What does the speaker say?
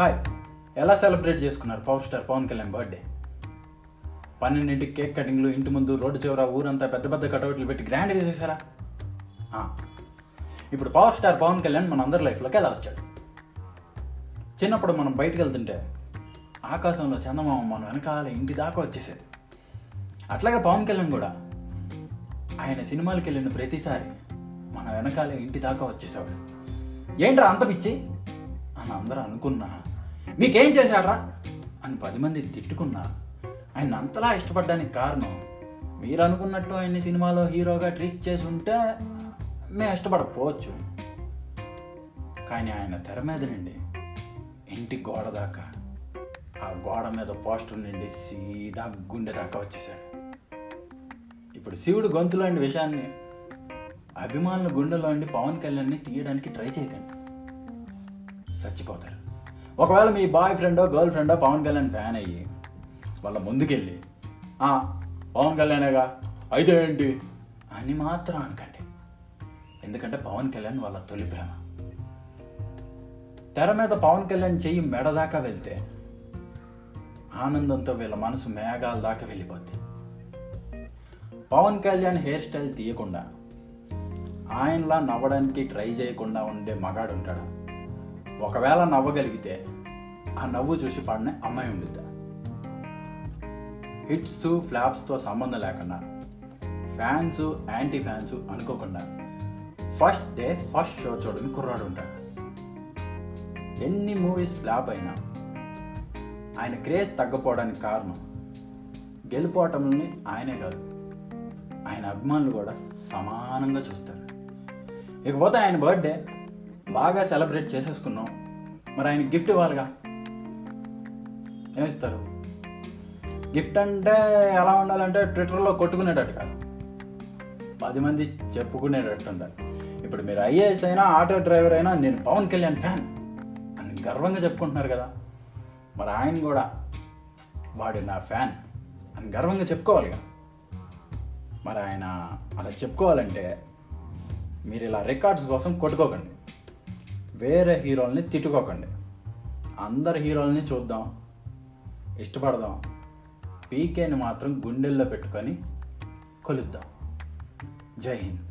Hi. ఎలా celebrate చేసుకున్నారు power star Pawan Kalyan birthday? పన్నెండింటికి కేక్ కటింగ్లు ఇంటి ముందు రోడ్డు చివర ఊరంతా పెద్ద పెద్ద కటౌట్లు పెట్టి గ్రాండ్గా చేశారా ఇప్పుడు పవర్ స్టార్ పవన్ కళ్యాణ్ మన అందరి లైఫ్లోకి ఎలా వచ్చాడు? చిన్నప్పుడు మనం బయటకు వెళ్తుంటే ఆకాశంలో చందమామ మనం వెనకాల ఇంటి దాకా వచ్చేసేది. అట్లాగే పవన్ కళ్యాణ్ కూడా ఆయన సినిమాలకు వెళ్ళిన ప్రతిసారి మన వెనకాలే ఇంటి దాకా వచ్చేసేవాడు. ఏంట్రా అంత పిచ్చి? అని అందరూ అనుకున్నా మీకేం చేశాడ్రా? అని పది మంది తిట్టుకున్నారు ఆయన అంతలా ఇష్టపడడానికి కారణం మీరు అనుకున్నట్టు ఆయన్ని సినిమాలో హీరోగా ట్రీట్ చేసి ఉంటే మేము ఇష్టపడకపోవచ్చు. కానీ ఆయన తెర మీద నుండి ఇంటి గోడ దాకా ఆ గోడ మీద పోస్టర్ నుండి సీదా గుండె దాకా వచ్చేసాడు ఇప్పుడు శివుడు గొంతులోని విషయాన్ని అభిమానుల గుండెలోండి పవన్ కళ్యాణ్ని తీయడానికి ట్రై చేయకండి. చచ్చిపోతారు. ఒకవేళ మీ బాయ్ ఫ్రెండో గర్ల్ ఫ్రెండో పవన్ కళ్యాణ్ ఫ్యాన్ అయ్యి వాళ్ళ ముందుకెళ్ళి పవన్ కళ్యాణేగా? అయితే ఏంటి? అని మాత్రం అనకండి. ఎందుకంటే పవన్ కళ్యాణ్ వాళ్ళ తొలి ప్రేమ తెర మీద పవన్ కళ్యాణ్ చెయ్యి మెడ దాకా వెళ్తే ఆనందంతో వీళ్ళ మనసు మేఘాల దాకా వెళ్ళిపోద్ది. పవన్ కళ్యాణ్ హెయిర్ స్టైల్ తీయకుండా ఆయనలా నవ్వడానికి ట్రై చేయకుండా ఉండే మగాడు ఉంటాడు? ఒకవేళ నవ్వగలిగితే ఆ నవ్వు చూసి పాడిన అమ్మాయి ఉండిద్దా. హిట్స్ ఫ్లాప్స్తో సంబంధం లేకుండా ఫ్యాన్స్ యాంటీ ఫ్యాన్స్ అనుకోకుండా ఫస్ట్ డే ఫస్ట్ షో చూడని కుర్రాడు ఉంటాడు. ఎన్ని మూవీస్ ఫ్లాప్ అయినా ఆయన క్రేజ్ తగ్గపోవడానికి కారణం గెలుపోవటంని ఆయనే కాదు. ఆయన అభిమానులు కూడా సమానంగా చూస్తారు. ఇకపోతే ఆయన బర్త్డే బాగా సెలబ్రేట్ చేసేసుకున్నాం. మరి ఆయన గిఫ్ట్ ఇవ్వాలిగా? ఏమిస్తారు? గిఫ్ట్ అంటే ఎలా ఉండాలంటే ట్విట్టర్లో కొట్టుకునేటట్టు కాదు. పది మంది చెప్పుకునేటట్టు ఉండాలి ఇప్పుడు మీరు ఐఏఎస్ అయినా ఆటో డ్రైవర్ అయినా నేను పవన్ కళ్యాణ్ ఫ్యాన్. అని గర్వంగా చెప్పుకుంటున్నారు కదా. మరి ఆయన కూడా వాడు నా ఫ్యాన్ అని గర్వంగా చెప్పుకోవాలిగా. మరి ఆయన అలా చెప్పుకోవాలంటే మీరు ఇలా రికార్డ్స్ కోసం కొట్టుకోకండి. వేరే హీరోల్ని తిట్టుకోకండి. అందరి హీరోల్ని చూద్దాం ఇష్టపడదాం. పీకేని మాత్రం గుండెల్లో పెట్టుకొని కొలుద్దాం. జై హింద్.